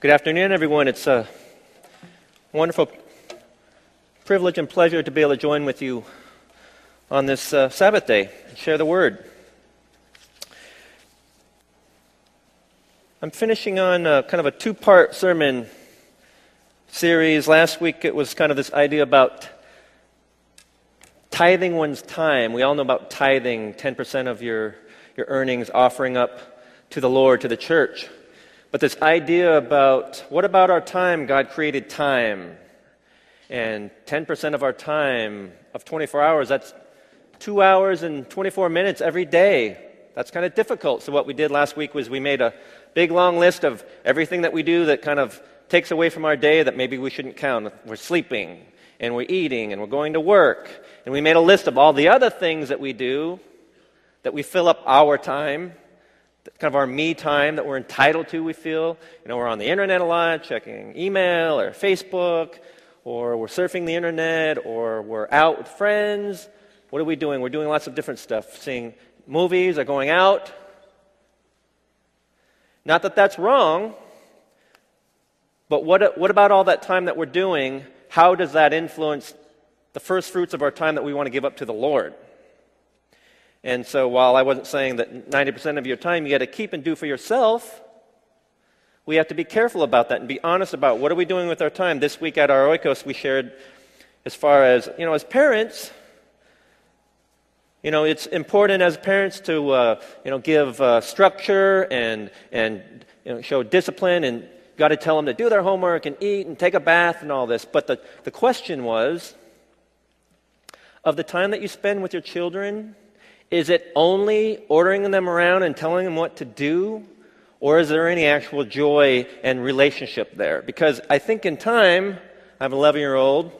Good afternoon, everyone. It's a wonderful privilege and pleasure to be able to join with you on this uh, Sabbath day and share the word. I'm finishing on a, kind of a two part sermon series. Last week it was kind of this idea about tithing one's time. We all know about tithing 10% of your, your earnings, offering up to the Lord, to the church. But this idea about what about our time? God created time. And 10% of our time, of 24 hours, that's two hours and 24 minutes every day. That's kind of difficult. So, what we did last week was we made a big long list of everything that we do that kind of takes away from our day that maybe we shouldn't count. We're sleeping, and we're eating, and we're going to work. And we made a list of all the other things that we do that we fill up our time kind of our me time that we're entitled to, we feel. You know, we're on the internet a lot, checking email or Facebook, or we're surfing the internet, or we're out with friends. What are we doing? We're doing lots of different stuff, seeing movies or going out. Not that that's wrong, but what, what about all that time that we're doing? How does that influence the first fruits of our time that we want to give up to the Lord? And so while I wasn't saying that 90% of your time you got to keep and do for yourself, we have to be careful about that and be honest about what are we doing with our time. This week at our Oikos, we shared as far as, you know, as parents, you know, it's important as parents to, uh, you know, give uh, structure and, and you know, show discipline and got to tell them to do their homework and eat and take a bath and all this. But the, the question was, of the time that you spend with your children, is it only ordering them around and telling them what to do? Or is there any actual joy and relationship there? Because I think in time, I have an 11 year old.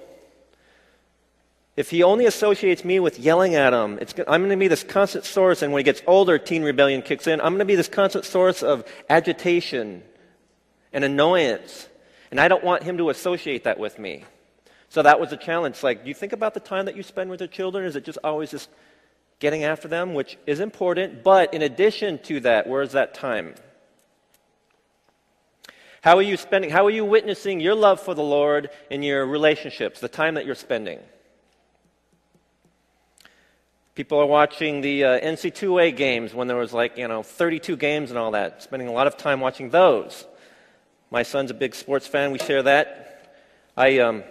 If he only associates me with yelling at him, I'm going to be this constant source, and when he gets older, teen rebellion kicks in. I'm going to be this constant source of agitation and annoyance. And I don't want him to associate that with me. So that was a challenge. Like, do you think about the time that you spend with your children? Is it just always just getting after them, which is important, but in addition to that, where is that time? How are you spending, how are you witnessing your love for the Lord in your relationships, the time that you're spending? People are watching the uh, NC2A games when there was like, you know, 32 games and all that, spending a lot of time watching those. My son's a big sports fan, we share that. I, um,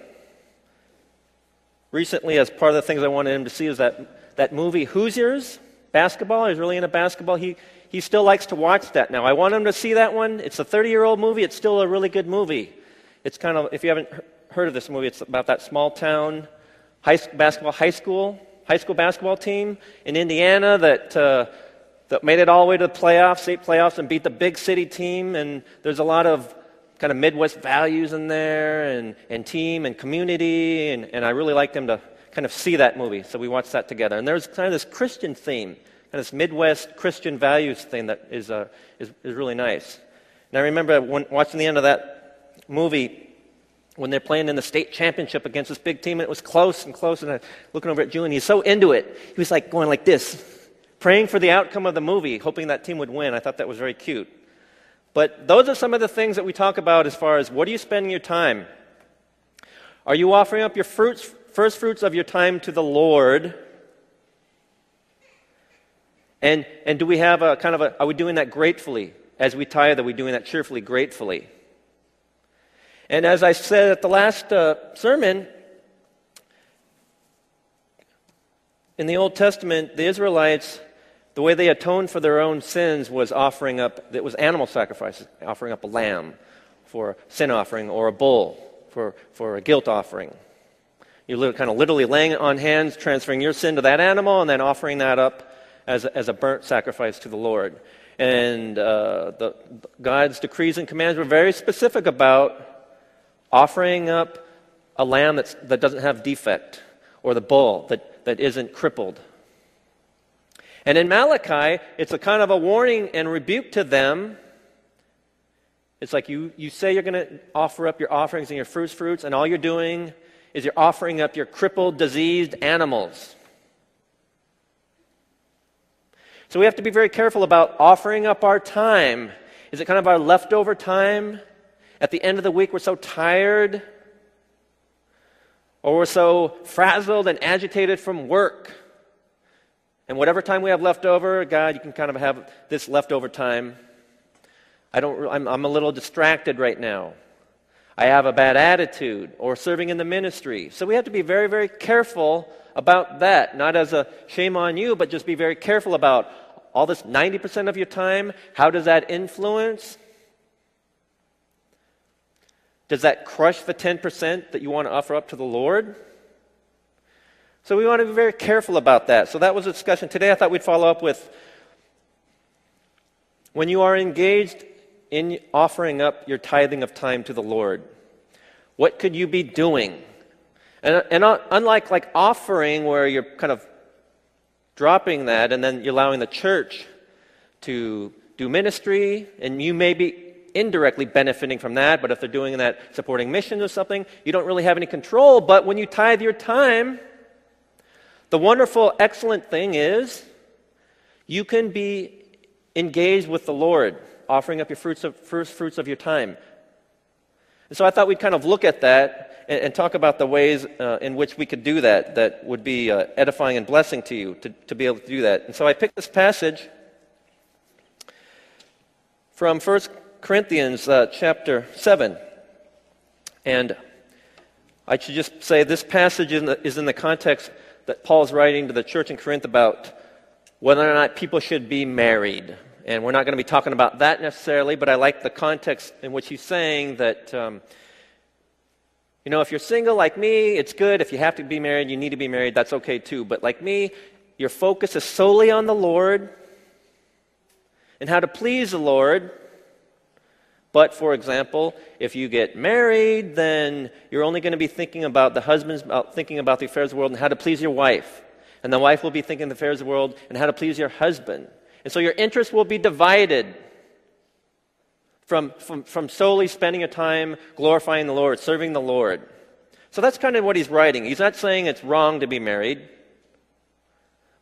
recently, as part of the things I wanted him to see is that that movie Hoosiers, basketball. He's really into basketball. He, he still likes to watch that now. I want him to see that one. It's a 30 year old movie. It's still a really good movie. It's kind of, if you haven't heard of this movie, it's about that small town high, school basketball, high school, high school basketball team in Indiana that, uh, that made it all the way to the playoffs, state playoffs, and beat the big city team. And there's a lot of kind of Midwest values in there, and, and team and community. And, and I really like them to kind of see that movie. So we watched that together. And there's kind of this Christian theme, kind of this Midwest Christian values thing that is, uh, is, is really nice. And I remember when, watching the end of that movie when they're playing in the state championship against this big team, and it was close and close. And I looking over at Julian, he's so into it. He was like going like this, praying for the outcome of the movie, hoping that team would win. I thought that was very cute. But those are some of the things that we talk about as far as what are you spending your time? Are you offering up your fruits first fruits of your time to the Lord? And, and do we have a kind of a, are we doing that gratefully? As we tithe, are we doing that cheerfully, gratefully? And as I said at the last uh, sermon, in the Old Testament, the Israelites, the way they atoned for their own sins was offering up, it was animal sacrifices, offering up a lamb for sin offering or a bull for, for a guilt offering. You're kind of literally laying it on hands, transferring your sin to that animal, and then offering that up as a, as a burnt sacrifice to the Lord. And uh, the, God's decrees and commands were very specific about offering up a lamb that's, that doesn't have defect, or the bull that, that isn't crippled. And in Malachi, it's a kind of a warning and rebuke to them. It's like you, you say you're going to offer up your offerings and your fruits, fruits, and all you're doing is you're offering up your crippled, diseased animals. So we have to be very careful about offering up our time. Is it kind of our leftover time? at the end of the week we're so tired or we're so frazzled and agitated from work. And whatever time we have left over, God, you can kind of have this leftover time. I don't, I'm, I'm a little distracted right now. I have a bad attitude or serving in the ministry. So we have to be very, very careful about that. Not as a shame on you, but just be very careful about all this 90% of your time. How does that influence? Does that crush the 10% that you want to offer up to the Lord? So we want to be very careful about that. So that was a discussion. Today I thought we'd follow up with when you are engaged in offering up your tithing of time to the Lord, what could you be doing? And, and unlike like offering where you're kind of dropping that and then you're allowing the church to do ministry and you may be indirectly benefiting from that, but if they're doing that supporting missions or something, you don't really have any control. But when you tithe your time, the wonderful, excellent thing is you can be engaged with the Lord, offering up your fruits of, first fruits of your time. And so I thought we'd kind of look at that and, and talk about the ways uh, in which we could do that that would be uh, edifying and blessing to you to, to be able to do that. And so I picked this passage from 1 Corinthians uh, chapter 7. And I should just say this passage in, the, is in the context that Paul's writing to the church in Corinth about whether or not people should be married. And we're not going to be talking about that necessarily, but I like the context in which he's saying that, um, you know, if you're single like me, it's good. If you have to be married, you need to be married, that's okay too. But like me, your focus is solely on the Lord and how to please the Lord but, for example, if you get married, then you're only going to be thinking about the husband's about thinking about the affairs of the world and how to please your wife. And the wife will be thinking the affairs of the world and how to please your husband. And so your interest will be divided from, from, from solely spending your time glorifying the Lord, serving the Lord. So that's kind of what he's writing. He's not saying it's wrong to be married,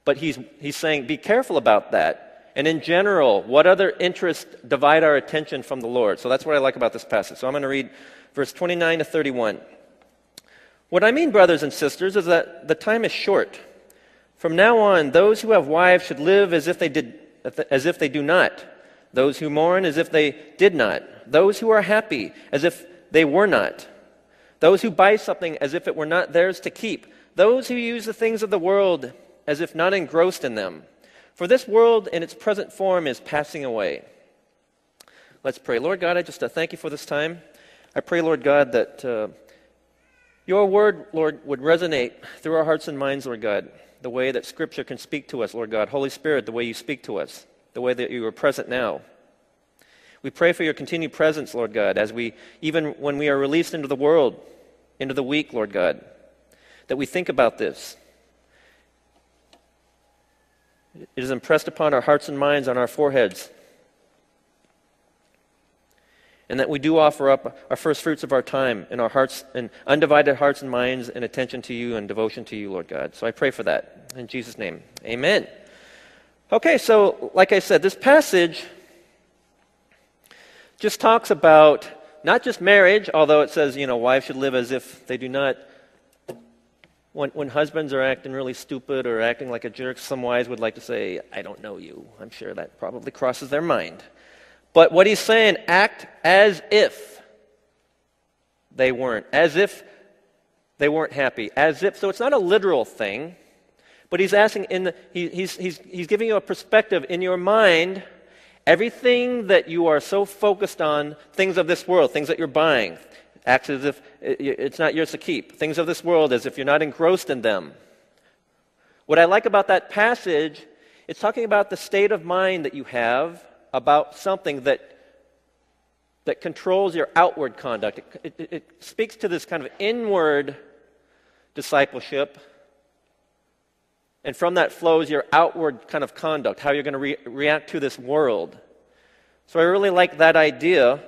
but he's, he's saying be careful about that and in general, what other interests divide our attention from the Lord? So that's what I like about this passage. So I'm going to read verse 29 to 31. What I mean, brothers and sisters, is that the time is short. From now on, those who have wives should live as if they did, as if they do not. Those who mourn as if they did not. Those who are happy as if they were not. Those who buy something as if it were not theirs to keep. Those who use the things of the world as if not engrossed in them. For this world in its present form is passing away. Let's pray. Lord God, I just uh, thank you for this time. I pray, Lord God, that uh, your word, Lord, would resonate through our hearts and minds, Lord God, the way that Scripture can speak to us, Lord God. Holy Spirit, the way you speak to us, the way that you are present now. We pray for your continued presence, Lord God, as we, even when we are released into the world, into the week, Lord God, that we think about this, it is impressed upon our hearts and minds on our foreheads. And that we do offer up our first fruits of our time and our hearts and undivided hearts and minds and attention to you and devotion to you, Lord God. So I pray for that. In Jesus' name. Amen. Okay, so like I said, this passage just talks about not just marriage, although it says, you know, wives should live as if they do not when, when husbands are acting really stupid or acting like a jerk, some wives would like to say, I don't know you. I'm sure that probably crosses their mind. But what he's saying, act as if they weren't, as if they weren't happy, as if. So it's not a literal thing, but he's asking, in the, he, he's, he's, he's giving you a perspective in your mind. Everything that you are so focused on, things of this world, things that you're buying, acts as if uh, it's not yours to keep. Things of this world as if you're not engrossed in them. What I like about that passage, it's talking about the state of mind that you have about something that, that controls your outward conduct. It, it, it speaks to this kind of inward discipleship. And from that flows your outward kind of conduct, how you're going to re- react to this world. So I really like that idea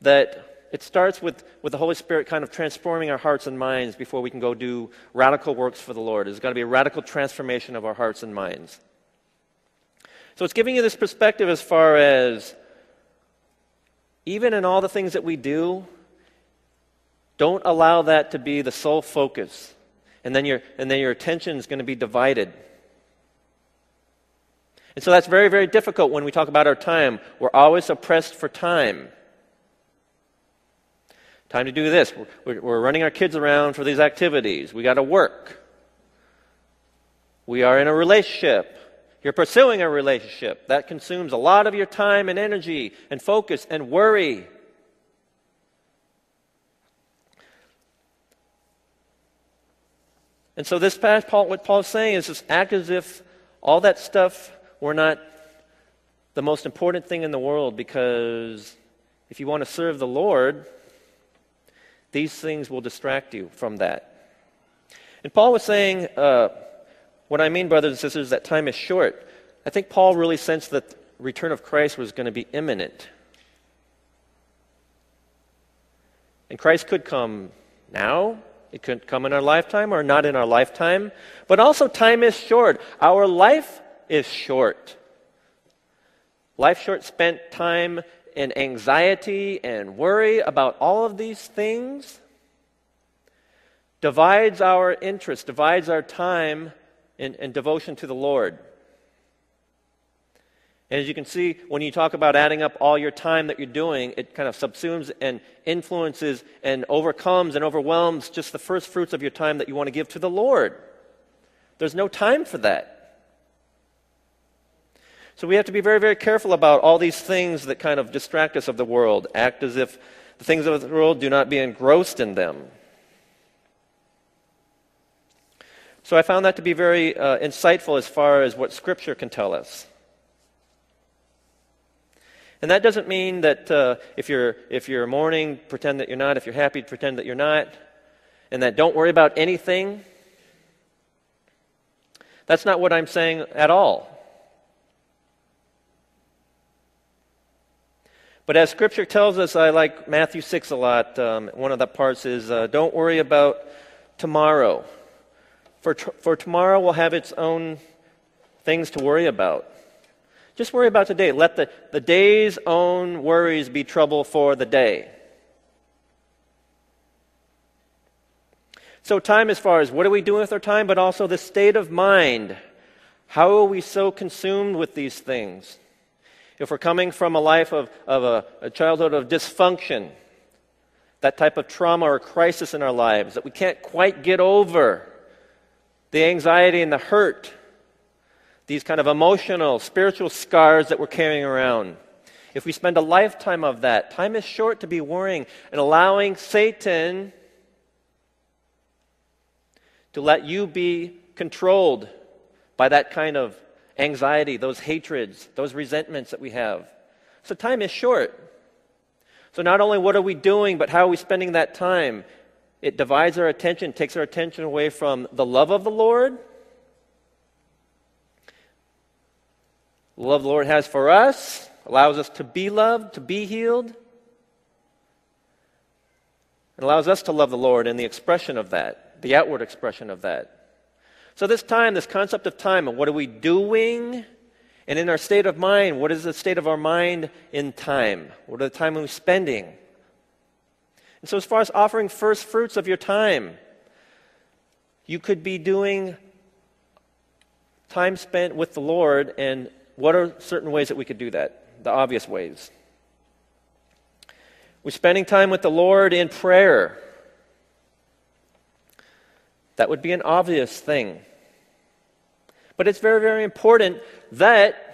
that it starts with, with the Holy Spirit kind of transforming our hearts and minds before we can go do radical works for the Lord. There's got to be a radical transformation of our hearts and minds. So it's giving you this perspective as far as even in all the things that we do, don't allow that to be the sole focus. And then your, and then your attention is going to be divided. And so that's very, very difficult when we talk about our time. We're always oppressed for time. Time to do this. We're, we're running our kids around for these activities. We got to work. We are in a relationship. You're pursuing a relationship. That consumes a lot of your time and energy and focus and worry. And so this past Paul, what Paul's saying is just act as if all that stuff were not the most important thing in the world because if you want to serve the Lord, these things will distract you from that. And Paul was saying, uh, what I mean, brothers and sisters, is that time is short. I think Paul really sensed that the return of Christ was going to be imminent. And Christ could come now, it could come in our lifetime or not in our lifetime. But also, time is short. Our life is short. Life short spent time in anxiety and worry about all of these things divides our interest, divides our time and, and devotion to the Lord. And as you can see, when you talk about adding up all your time that you're doing, it kind of subsumes and influences and overcomes and overwhelms just the first fruits of your time that you want to give to the Lord. There's no time for that. So we have to be very, very careful about all these things that kind of distract us of the world, act as if the things of the world do not be engrossed in them. So I found that to be very uh, insightful as far as what Scripture can tell us. And that doesn't mean that uh, if, you're, if you're mourning, pretend that you're not. If you're happy, pretend that you're not. And that don't worry about anything. That's not what I'm saying at all. But as Scripture tells us, I like Matthew 6 a lot. Um, one of the parts is uh, don't worry about tomorrow. For, t- for tomorrow will have its own things to worry about. Just worry about today. Let the, the day's own worries be trouble for the day. So, time as far as what are we doing with our time, but also the state of mind. How are we so consumed with these things? If we're coming from a life of, of a, a childhood of dysfunction, that type of trauma or crisis in our lives that we can't quite get over, the anxiety and the hurt, these kind of emotional, spiritual scars that we're carrying around. If we spend a lifetime of that, time is short to be worrying and allowing Satan to let you be controlled by that kind of anxiety, those hatreds, those resentments that we have. So time is short. So not only what are we doing, but how are we spending that time? It divides our attention, takes our attention away from the love of the Lord, the love the Lord has for us, allows us to be loved, to be healed, and allows us to love the Lord in the expression of that, the outward expression of that. So, this time, this concept of time, and what are we doing? And in our state of mind, what is the state of our mind in time? What are the time we're spending? And so, as far as offering first fruits of your time, you could be doing time spent with the Lord, and what are certain ways that we could do that? The obvious ways. We're spending time with the Lord in prayer. That would be an obvious thing. But it's very, very important that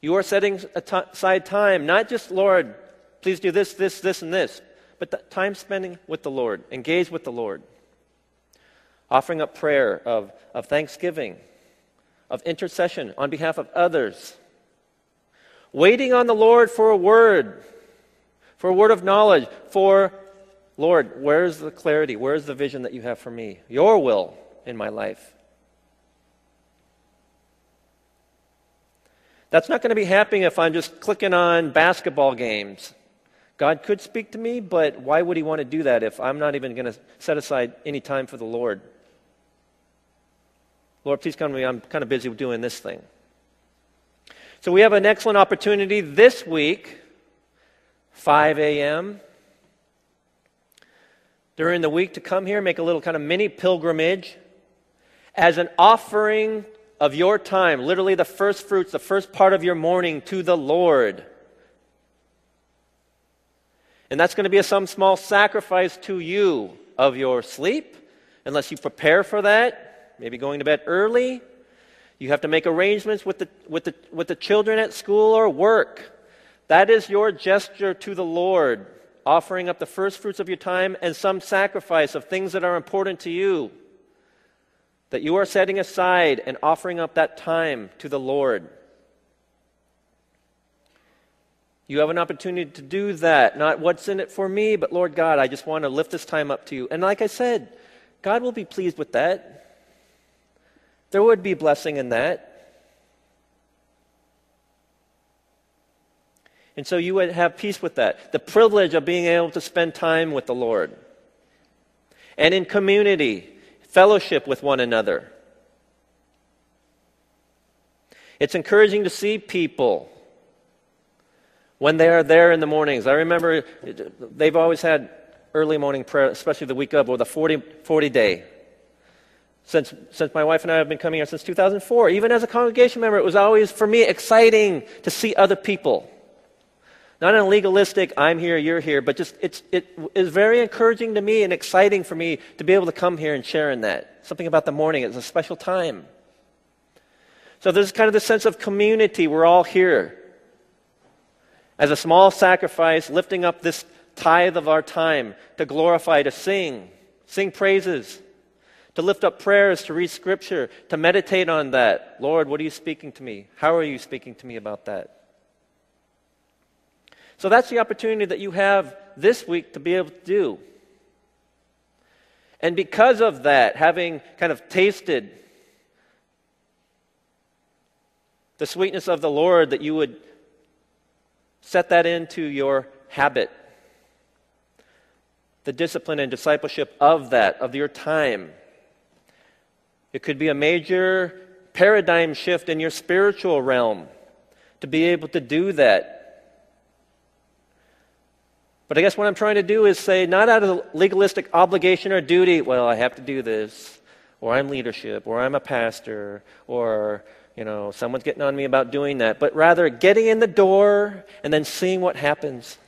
you are setting aside time, not just, Lord, please do this, this, this, and this, but time spending with the Lord, engage with the Lord. Offering up prayer of, of thanksgiving, of intercession on behalf of others. Waiting on the Lord for a word, for a word of knowledge, for, Lord, where's the clarity? Where's the vision that you have for me? Your will in my life. That's not going to be happening if I'm just clicking on basketball games God could speak to me, but why would He want to do that if I'm not even going to set aside any time for the Lord? Lord, please come to me. I'm kind of busy doing this thing. So we have an excellent opportunity this week 5 a.m. during the week to come here, make a little kind of mini pilgrimage as an offering of your time, literally the first fruits, the first part of your morning to the Lord. And that's going to be some small sacrifice to you of your sleep, unless you prepare for that, maybe going to bed early. You have to make arrangements with the, with the, with the children at school or work. That is your gesture to the Lord, offering up the first fruits of your time and some sacrifice of things that are important to you. That you are setting aside and offering up that time to the Lord. You have an opportunity to do that. Not what's in it for me, but Lord God, I just want to lift this time up to you. And like I said, God will be pleased with that. There would be blessing in that. And so you would have peace with that. The privilege of being able to spend time with the Lord. And in community, fellowship with one another. It's encouraging to see people when they are there in the mornings. I remember they've always had early morning prayer, especially the week of or the 40, 40 day. Since, since my wife and I have been coming here since 2004, even as a congregation member, it was always for me exciting to see other people. Not in a legalistic, I'm here, you're here, but just it's, it is very encouraging to me and exciting for me to be able to come here and share in that. Something about the morning, it's a special time. So there's kind of this sense of community. We're all here. As a small sacrifice, lifting up this tithe of our time to glorify, to sing, sing praises, to lift up prayers, to read scripture, to meditate on that. Lord, what are you speaking to me? How are you speaking to me about that? So that's the opportunity that you have this week to be able to do. And because of that, having kind of tasted the sweetness of the Lord, that you would set that into your habit. The discipline and discipleship of that, of your time. It could be a major paradigm shift in your spiritual realm to be able to do that but I guess what I'm trying to do is say, not out of legalistic obligation or duty, well, I have to do this, or I'm leadership, or I'm a pastor, or, you know, someone's getting on me about doing that, but rather getting in the door and then seeing what happens.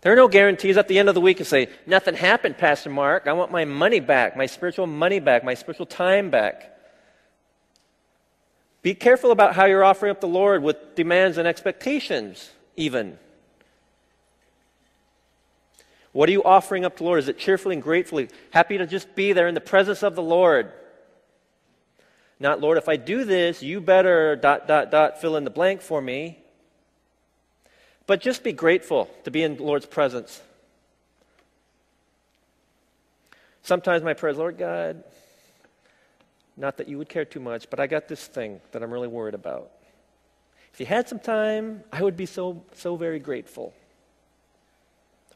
There are no guarantees at the end of the week to say, nothing happened, Pastor Mark. I want my money back, my spiritual money back, my spiritual time back. Be careful about how you're offering up the Lord with demands and expectations, even. What are you offering up to the Lord? Is it cheerfully and gratefully, happy to just be there in the presence of the Lord? Not, Lord, if I do this, you better dot, dot, dot, fill in the blank for me. But just be grateful to be in the Lord's presence. Sometimes my prayer is, Lord God, not that you would care too much, but I got this thing that I'm really worried about. If you had some time, I would be so, so very grateful.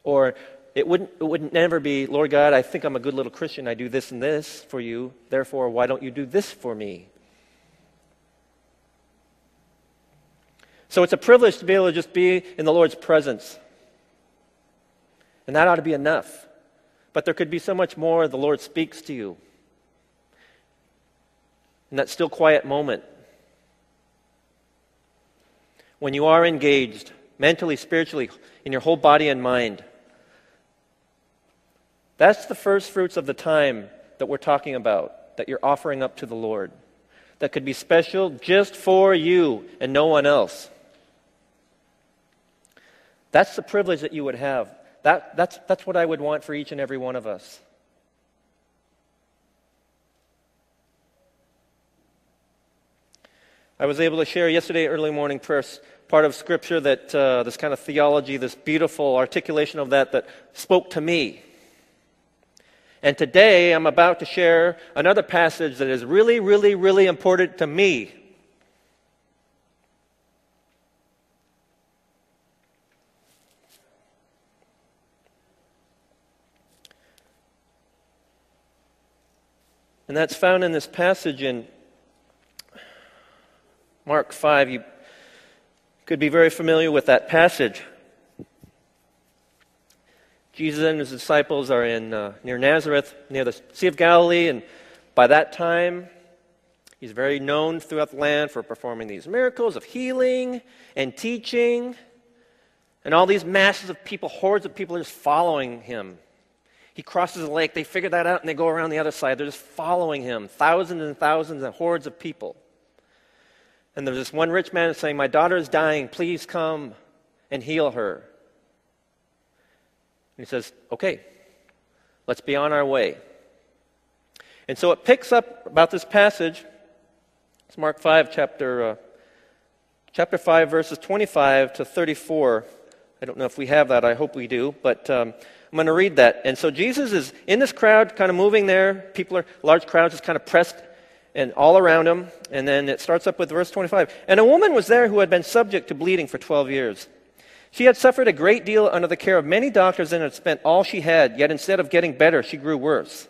Or it wouldn't, it would never be, Lord God, I think I'm a good little Christian. I do this and this for you. Therefore, why don't you do this for me? So it's a privilege to be able to just be in the Lord's presence. And that ought to be enough. But there could be so much more the Lord speaks to you in that still quiet moment. When you are engaged mentally, spiritually, in your whole body and mind. That's the first fruits of the time that we're talking about, that you're offering up to the Lord. That could be special just for you and no one else. That's the privilege that you would have. That, that's, that's what I would want for each and every one of us. I was able to share yesterday early morning prayer part of scripture that uh, this kind of theology, this beautiful articulation of that that spoke to me. And today I'm about to share another passage that is really, really, really important to me. And that's found in this passage in Mark 5, you could be very familiar with that passage. Jesus and his disciples are in uh, near Nazareth, near the Sea of Galilee, and by that time, he's very known throughout the land for performing these miracles of healing and teaching. And all these masses of people, hordes of people, are just following him. He crosses the lake. They figure that out and they go around the other side. They're just following him. Thousands and thousands and hordes of people. And there's this one rich man saying, My daughter is dying. Please come and heal her. And he says, Okay, let's be on our way. And so it picks up about this passage. It's Mark 5, chapter, uh, chapter 5, verses 25 to 34. I don't know if we have that. I hope we do. But um, I'm going to read that. And so Jesus is in this crowd, kind of moving there. People are, large crowds, just kind of pressed and all around him. And then it starts up with verse 25. And a woman was there who had been subject to bleeding for 12 years. She had suffered a great deal under the care of many doctors and had spent all she had, yet instead of getting better, she grew worse.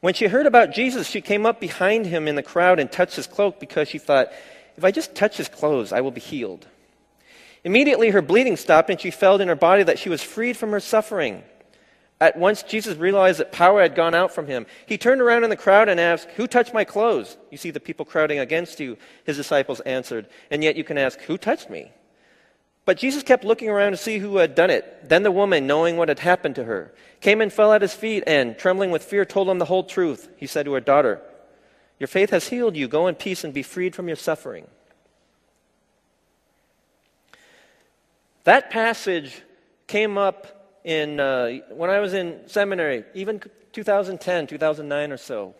When she heard about Jesus, she came up behind him in the crowd and touched his cloak because she thought, if I just touch his clothes, I will be healed. Immediately her bleeding stopped and she felt in her body that she was freed from her suffering. At once Jesus realized that power had gone out from him. He turned around in the crowd and asked, Who touched my clothes? You see the people crowding against you. His disciples answered, And yet you can ask, Who touched me? But Jesus kept looking around to see who had done it. Then the woman, knowing what had happened to her, came and fell at his feet and, trembling with fear, told him the whole truth. He said to her daughter, Your faith has healed you. Go in peace and be freed from your suffering. That passage came up in, uh, when I was in seminary, even 2010, 2009 or so.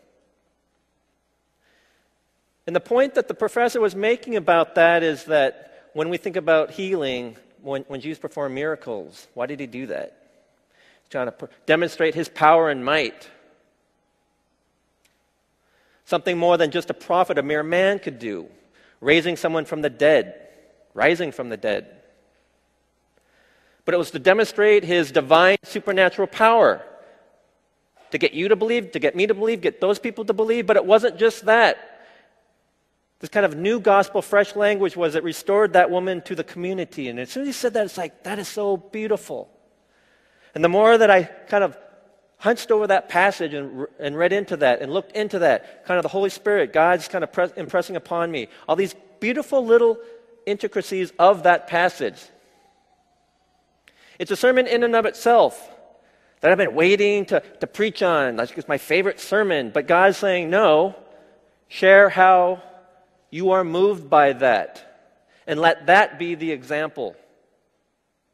And the point that the professor was making about that is that when we think about healing, when, when Jesus performed miracles, why did he do that? Trying to uh, demonstrate his power and might. Something more than just a prophet, a mere man could do. Raising someone from the dead, rising from the dead. But it was to demonstrate his divine supernatural power. To get you to believe, to get me to believe, get those people to believe. But it wasn't just that. This kind of new gospel, fresh language was it restored that woman to the community. And as soon as he said that, it's like, that is so beautiful. And the more that I kind of hunched over that passage and, and read into that and looked into that, kind of the Holy Spirit, God's kind of press, impressing upon me all these beautiful little intricacies of that passage. It's a sermon in and of itself that I've been waiting to, to preach on. That's my favorite sermon. But God's saying, no, share how you are moved by that. And let that be the example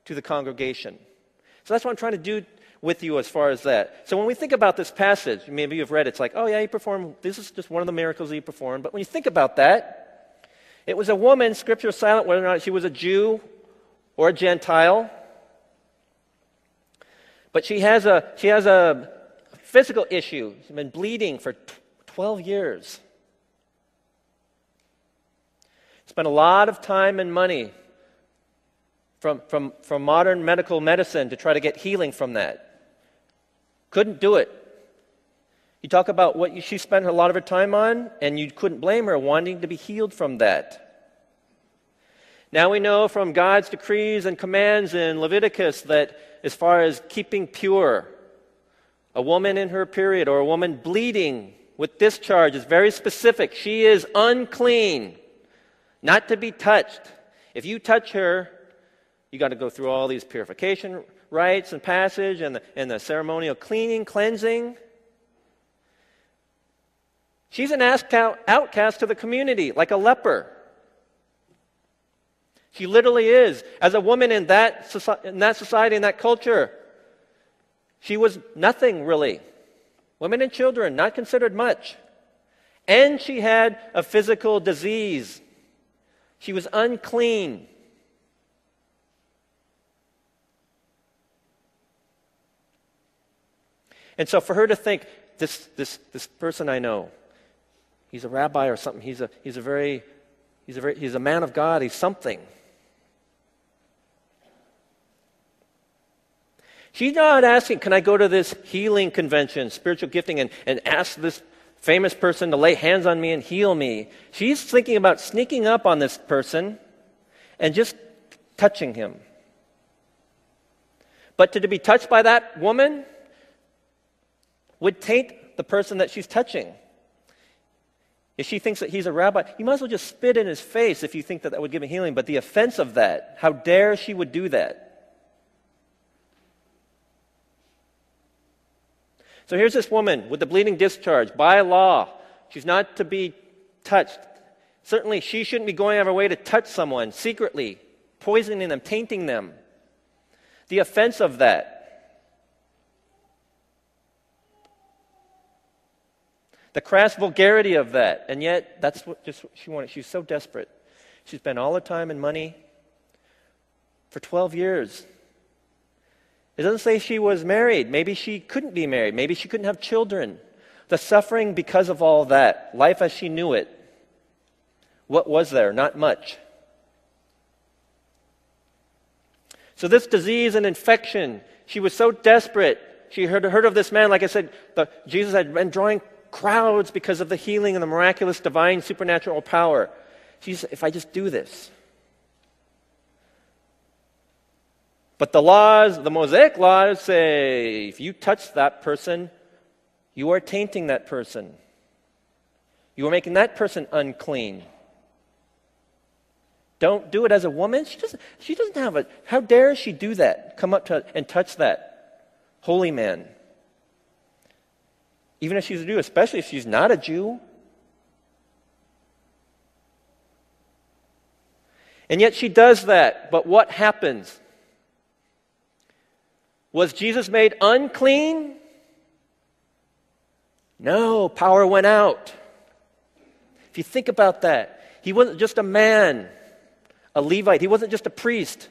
to the congregation. So that's what I'm trying to do with you as far as that. So when we think about this passage, maybe you've read it, it's like, oh yeah, he performed, this is just one of the miracles he performed. But when you think about that, it was a woman, scripture is silent whether or not she was a Jew or a Gentile. But she has a, she has a physical issue. She's been bleeding for 12 years. Spent a lot of time and money from, from, from modern medical medicine to try to get healing from that. Couldn't do it. You talk about what she spent a lot of her time on, and you couldn't blame her wanting to be healed from that. Now we know from God's decrees and commands in Leviticus that as far as keeping pure, a woman in her period or a woman bleeding with discharge is very specific. She is unclean not to be touched. If you touch her, you got to go through all these purification rites and passage and the, and the ceremonial cleaning, cleansing. She's an outcast to the community, like a leper. She literally is. As a woman in that, in that society, in that culture, she was nothing really. Women and children, not considered much. And she had a physical disease. She was unclean. And so for her to think, this, this, this person I know, he's a rabbi or something, he's a, he's a very, he's a, very, he's a man of God, he's something. She's not asking, can I go to this healing convention, spiritual gifting, and, and ask this famous person to lay hands on me and heal me. She's thinking about sneaking up on this person and just touching him. But to be touched by that woman would taint the person that she's touching. If she thinks that he's a rabbi, you might as well just spit in his face if you think that that would give him healing. But the offense of that, how dare she would do that? So here's this woman with the bleeding discharge. By law, she's not to be touched. Certainly, she shouldn't be going out of her way to touch someone secretly, poisoning them, tainting them. The offense of that. The crass vulgarity of that. And yet, that's what just what she wanted. She's so desperate. She spent all her time and money for 12 years it doesn't say she was married. Maybe she couldn't be married. Maybe she couldn't have children. The suffering because of all that, life as she knew it, what was there? Not much. So, this disease and infection, she was so desperate. She heard, heard of this man, like I said, the, Jesus had been drawing crowds because of the healing and the miraculous, divine, supernatural power. She's, if I just do this, But the laws, the Mosaic laws say if you touch that person, you are tainting that person. You are making that person unclean. Don't do it as a woman. She doesn't, she doesn't have a. How dare she do that? Come up to and touch that holy man. Even if she's a Jew, especially if she's not a Jew. And yet she does that. But what happens? Was Jesus made unclean? No, power went out. If you think about that, he wasn't just a man, a Levite, he wasn't just a priest.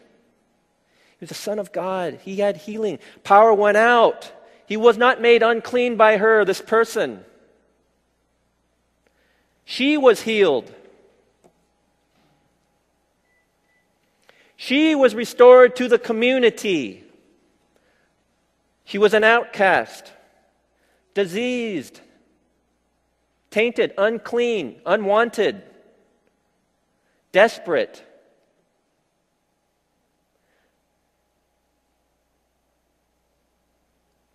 He was the Son of God. He had healing. Power went out. He was not made unclean by her, this person. She was healed. She was restored to the community. She was an outcast, diseased, tainted, unclean, unwanted, desperate.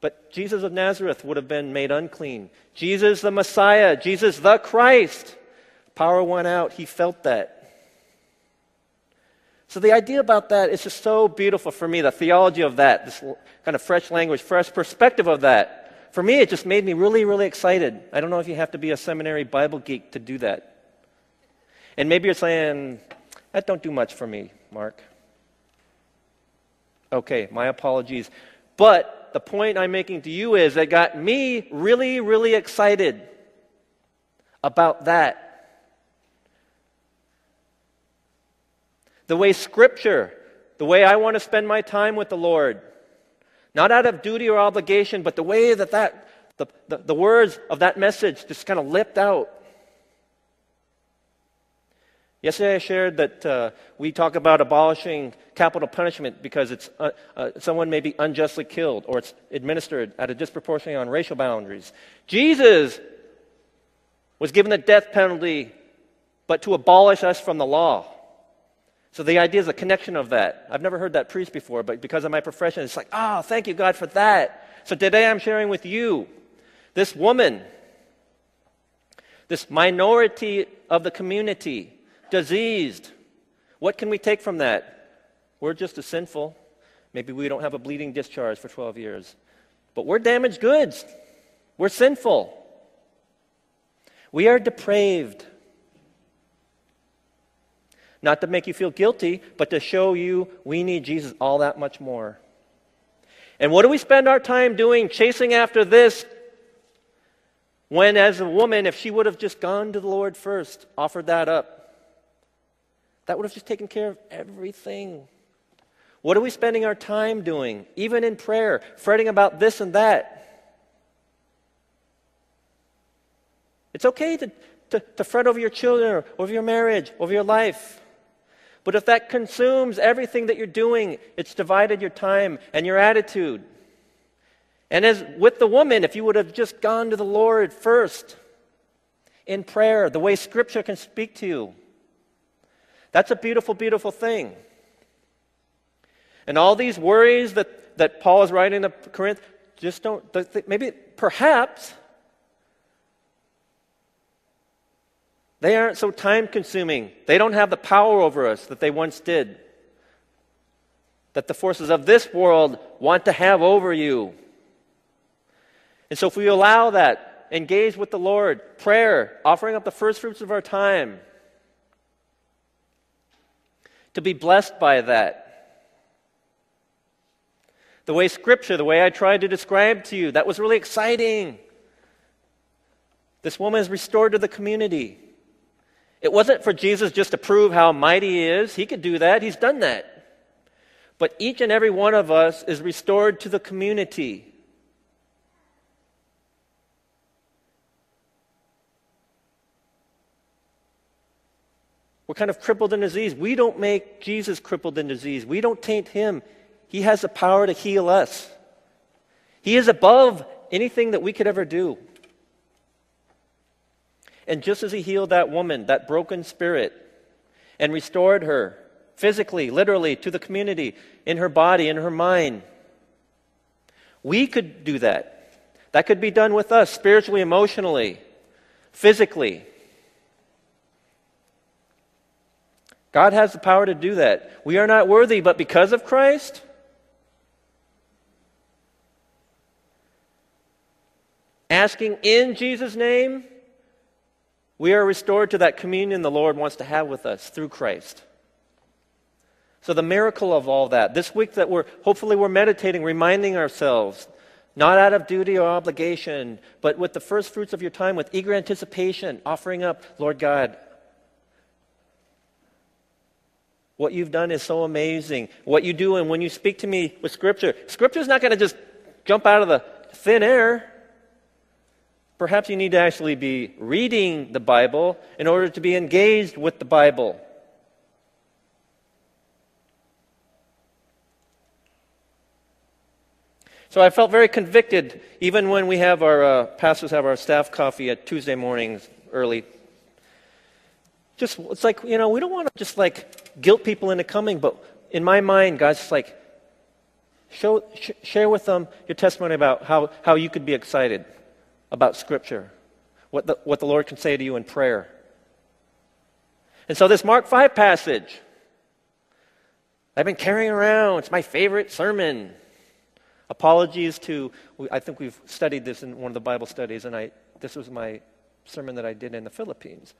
But Jesus of Nazareth would have been made unclean. Jesus the Messiah, Jesus the Christ. Power went out. He felt that. So the idea about that is just so beautiful for me, the theology of that, this kind of fresh language, fresh perspective of that. For me, it just made me really, really excited. I don't know if you have to be a seminary Bible geek to do that. And maybe you're saying, that don't do much for me, Mark. Okay, my apologies. But the point I'm making to you is that got me really, really excited about that the way Scripture, the way I want to spend my time with the Lord, not out of duty or obligation, but the way that, that the, the, the words of that message just kind of leapt out. Yesterday, I shared that uh, we talk about abolishing capital punishment because it's, uh, uh, someone may be unjustly killed or it's administered at a disproportionately on racial boundaries. Jesus was given the death penalty, but to abolish us from the law. So the idea is a connection of that. I've never heard that preached before, but because of my profession, it's like, oh, thank you, God, for that. So today I'm sharing with you this woman, this minority of the community, diseased. What can we take from that? We're just as sinful. Maybe we don't have a bleeding discharge for 12 years, but we're damaged goods. We're sinful. We are depraved. Not to make you feel guilty, but to show you we need Jesus all that much more. And what do we spend our time doing chasing after this when, as a woman, if she would have just gone to the Lord first, offered that up, that would have just taken care of everything. What are we spending our time doing, even in prayer, fretting about this and that? It's okay to, to, to fret over your children, over your marriage, over your life. But if that consumes everything that you're doing, it's divided your time and your attitude. And as with the woman, if you would have just gone to the Lord first, in prayer, the way Scripture can speak to you. That's a beautiful, beautiful thing. And all these worries that, that Paul is writing to Corinth, just don't, maybe, perhaps, they aren't so time consuming. They don't have the power over us that they once did. That the forces of this world want to have over you. And so if we allow that, engage with the Lord, prayer, offering up the first fruits of our time, to be blessed by that. The way Scripture, the way I tried to describe to you, that was really exciting. This woman is restored to the community. It wasn't for Jesus just to prove how mighty he is. He could do that, he's done that. But each and every one of us is restored to the community. We're kind of crippled in disease. We don't make Jesus crippled in disease. We don't taint him. He has the power to heal us. He is above anything that we could ever do. And just as he healed that woman, that broken spirit, and restored her physically, literally, to the community, in her body, in her mind, we could do that. That could be done with us spiritually, emotionally, physically. God has the power to do that. We are not worthy, but because of Christ, asking in Jesus' name, we are restored to that communion the Lord wants to have with us through Christ. So the miracle of all that, this week that we're hopefully we're meditating, reminding ourselves, not out of duty or obligation, but with the first fruits of your time, with eager anticipation, offering up, Lord God, What you've done is so amazing. What you do, and when you speak to me with Scripture, Scripture is not going to just jump out of the thin air. Perhaps you need to actually be reading the Bible in order to be engaged with the Bible. So I felt very convicted, even when we have our uh, pastors have our staff coffee at Tuesday mornings early just, it's like, you know, we don't want to just like guilt people into coming, but in my mind, God's just like, show, sh- share with them your testimony about how, how you could be excited about Scripture, what the, what the Lord can say to you in prayer. And so, this Mark 5 passage, I've been carrying around. It's my favorite sermon. Apologies to, I think we've studied this in one of the Bible studies, and I, this was my sermon that I did in the Philippines.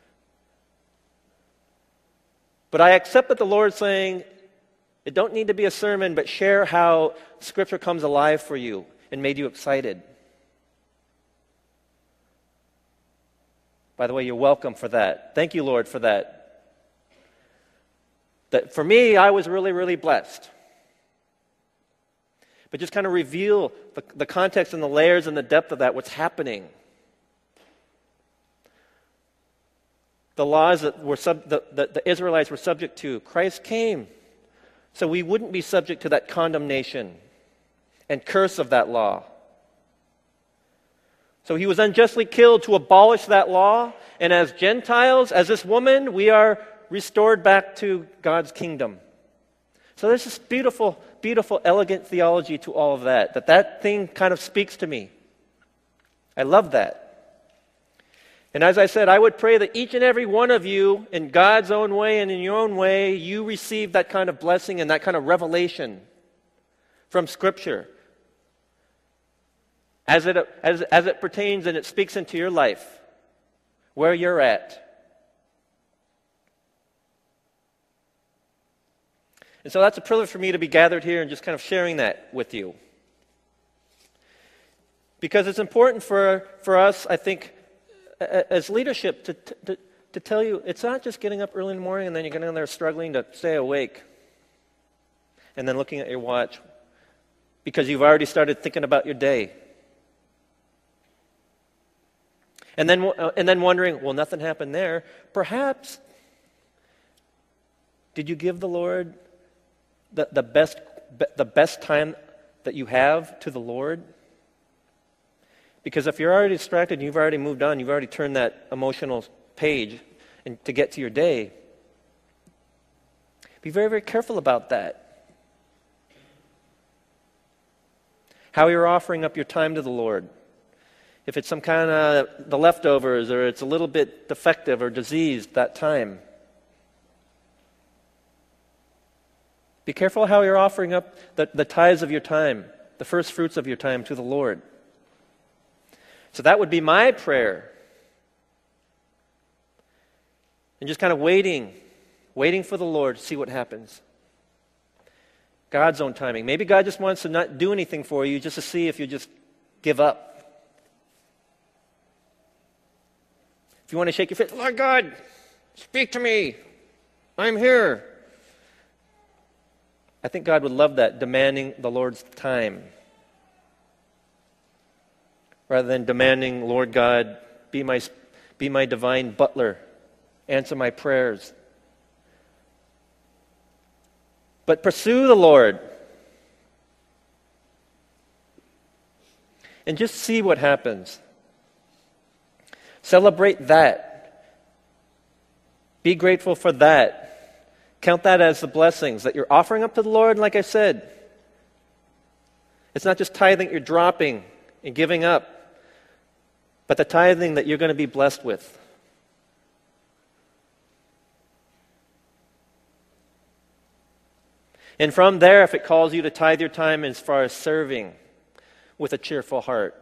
But I accept that the Lord's saying, it don't need to be a sermon, but share how Scripture comes alive for you and made you excited. By the way, you're welcome for that. Thank you, Lord, for that. That for me, I was really, really blessed. But just kind of reveal the, the context and the layers and the depth of that, what's happening. the laws that were sub, the, the, the Israelites were subject to. Christ came so we wouldn't be subject to that condemnation and curse of that law. So he was unjustly killed to abolish that law. And as Gentiles, as this woman, we are restored back to God's kingdom. So there's this beautiful, beautiful, elegant theology to all of that. That that thing kind of speaks to me. I love that. And as I said, I would pray that each and every one of you, in God's own way and in your own way, you receive that kind of blessing and that kind of revelation from Scripture as it, as, as it pertains and it speaks into your life, where you're at. And so that's a privilege for me to be gathered here and just kind of sharing that with you. Because it's important for, for us, I think, as leadership to, to, to tell you it's not just getting up early in the morning and then you're getting in there struggling to stay awake and then looking at your watch because you've already started thinking about your day. And then, uh, and then wondering, well, nothing happened there. Perhaps, did you give the Lord the, the, best, the best time that you have to the Lord? Because if you're already distracted, and you've already moved on, you've already turned that emotional page and to get to your day. Be very, very careful about that. How you're offering up your time to the Lord. If it's some kind of the leftovers or it's a little bit defective or diseased that time. Be careful how you're offering up the, the tithes of your time, the first fruits of your time to the Lord. So that would be my prayer. And just kind of waiting, waiting for the Lord to see what happens. God's own timing. Maybe God just wants to not do anything for you just to see if you just give up. If you want to shake your fist, Lord God, speak to me. I'm here. I think God would love that, demanding the Lord's time. Rather than demanding, Lord God, be my, be my divine butler, answer my prayers. But pursue the Lord. And just see what happens. Celebrate that. Be grateful for that. Count that as the blessings that you're offering up to the Lord, like I said. It's not just tithing you're dropping and giving up, but the tithing that you're going to be blessed with. And from there, if it calls you to tithe your time as far as serving with a cheerful heart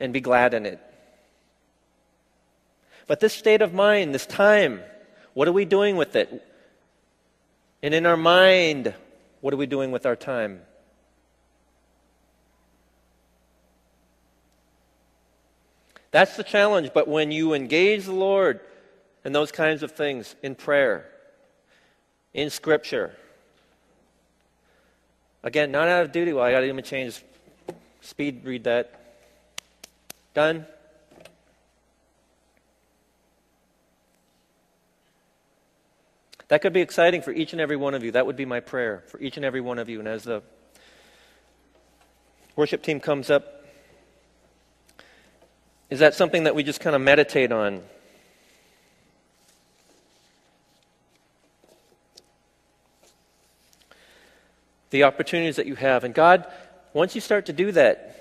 and be glad in it. But this state of mind, this time, what are we doing with it? And in our mind, what are we doing with our time? That's the challenge. But when you engage the Lord in those kinds of things, in prayer, in Scripture, again, not out of duty, well, I got to even change speed, read that. Done? That could be exciting for each and every one of you. That would be my prayer for each and every one of you. And as the worship team comes up, is that something that we just kind of meditate on? The opportunities that you have. And God, once you start to do that,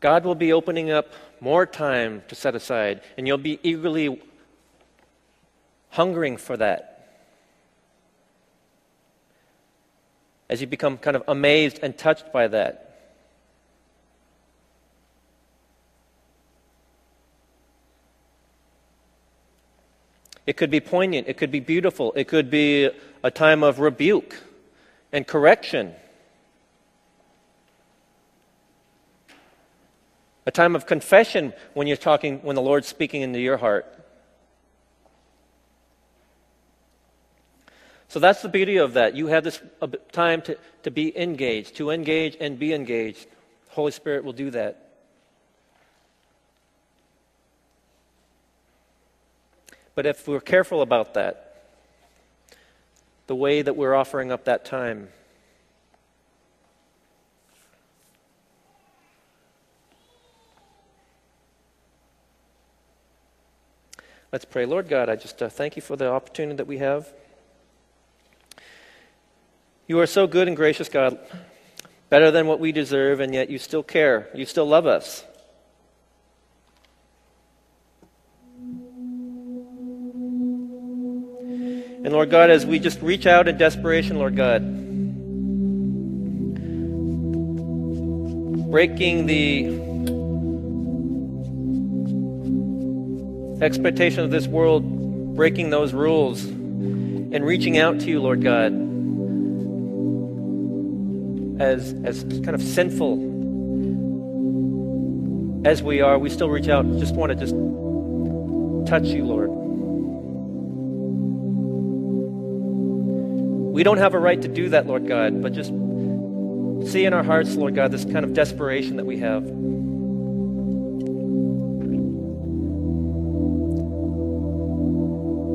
God will be opening up more time to set aside, and you'll be eagerly hungering for that. As you become kind of amazed and touched by that. It could be poignant, it could be beautiful, it could be a time of rebuke and correction. A time of confession when you're talking, when the Lord's speaking into your heart. So that's the beauty of that. You have this time to, to be engaged, to engage and be engaged. Holy Spirit will do that. But if we're careful about that, the way that we're offering up that time, Let's pray. Lord God, I just uh, thank you for the opportunity that we have. You are so good and gracious, God, better than what we deserve, and yet you still care. You still love us. And Lord God, as we just reach out in desperation, Lord God, breaking the expectation of this world, breaking those rules, and reaching out to you, Lord God as, as kind of sinful as we are, we still reach out, just want to just touch you, Lord. We don't have a right to do that, Lord God, but just see in our hearts, Lord God, this kind of desperation that we have.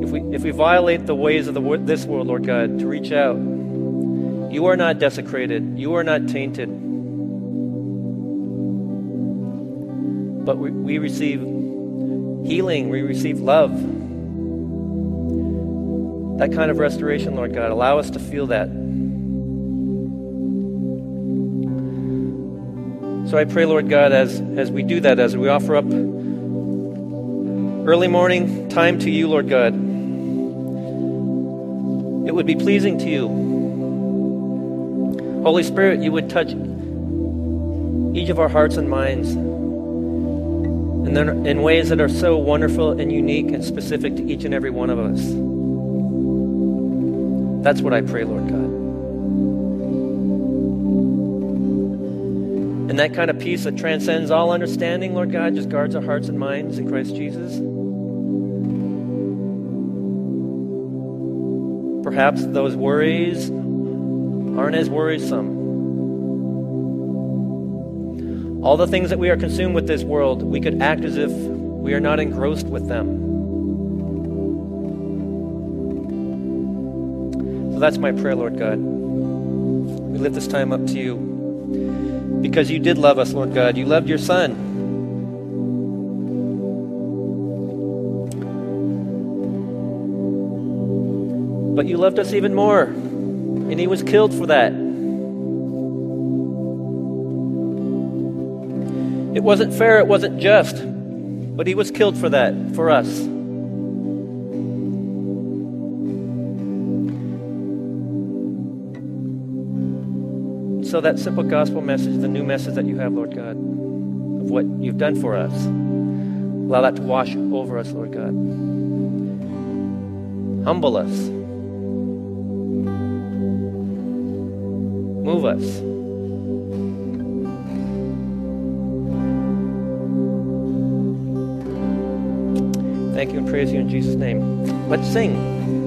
If we, if we violate the ways of the, this world, Lord God, to reach out, you are not desecrated. You are not tainted. but we, we receive healing, we receive love. That kind of restoration, Lord God, allow us to feel that. So I pray, Lord God, as, as we do that, as we offer up early morning time to you, Lord God, it would be pleasing to you. Holy Spirit, you would touch each of our hearts and minds and then in ways that are so wonderful and unique and specific to each and every one of us. That's what I pray, Lord God. And that kind of peace that transcends all understanding, Lord God, just guards our hearts and minds in Christ Jesus. Perhaps those worries aren't as worrisome. All the things that we are consumed with this world, we could act as if we are not engrossed with them. So that's my prayer, Lord God. We lift this time up to you because you did love us, Lord God. You loved your Son. But you loved us even more, and he was killed for that. It wasn't fair, it wasn't just, but he was killed for that, for us. So, that simple gospel message, the new message that you have, Lord God, of what you've done for us, allow that to wash over us, Lord God. Humble us, move us. Thank you and praise you in Jesus' name. Let's sing.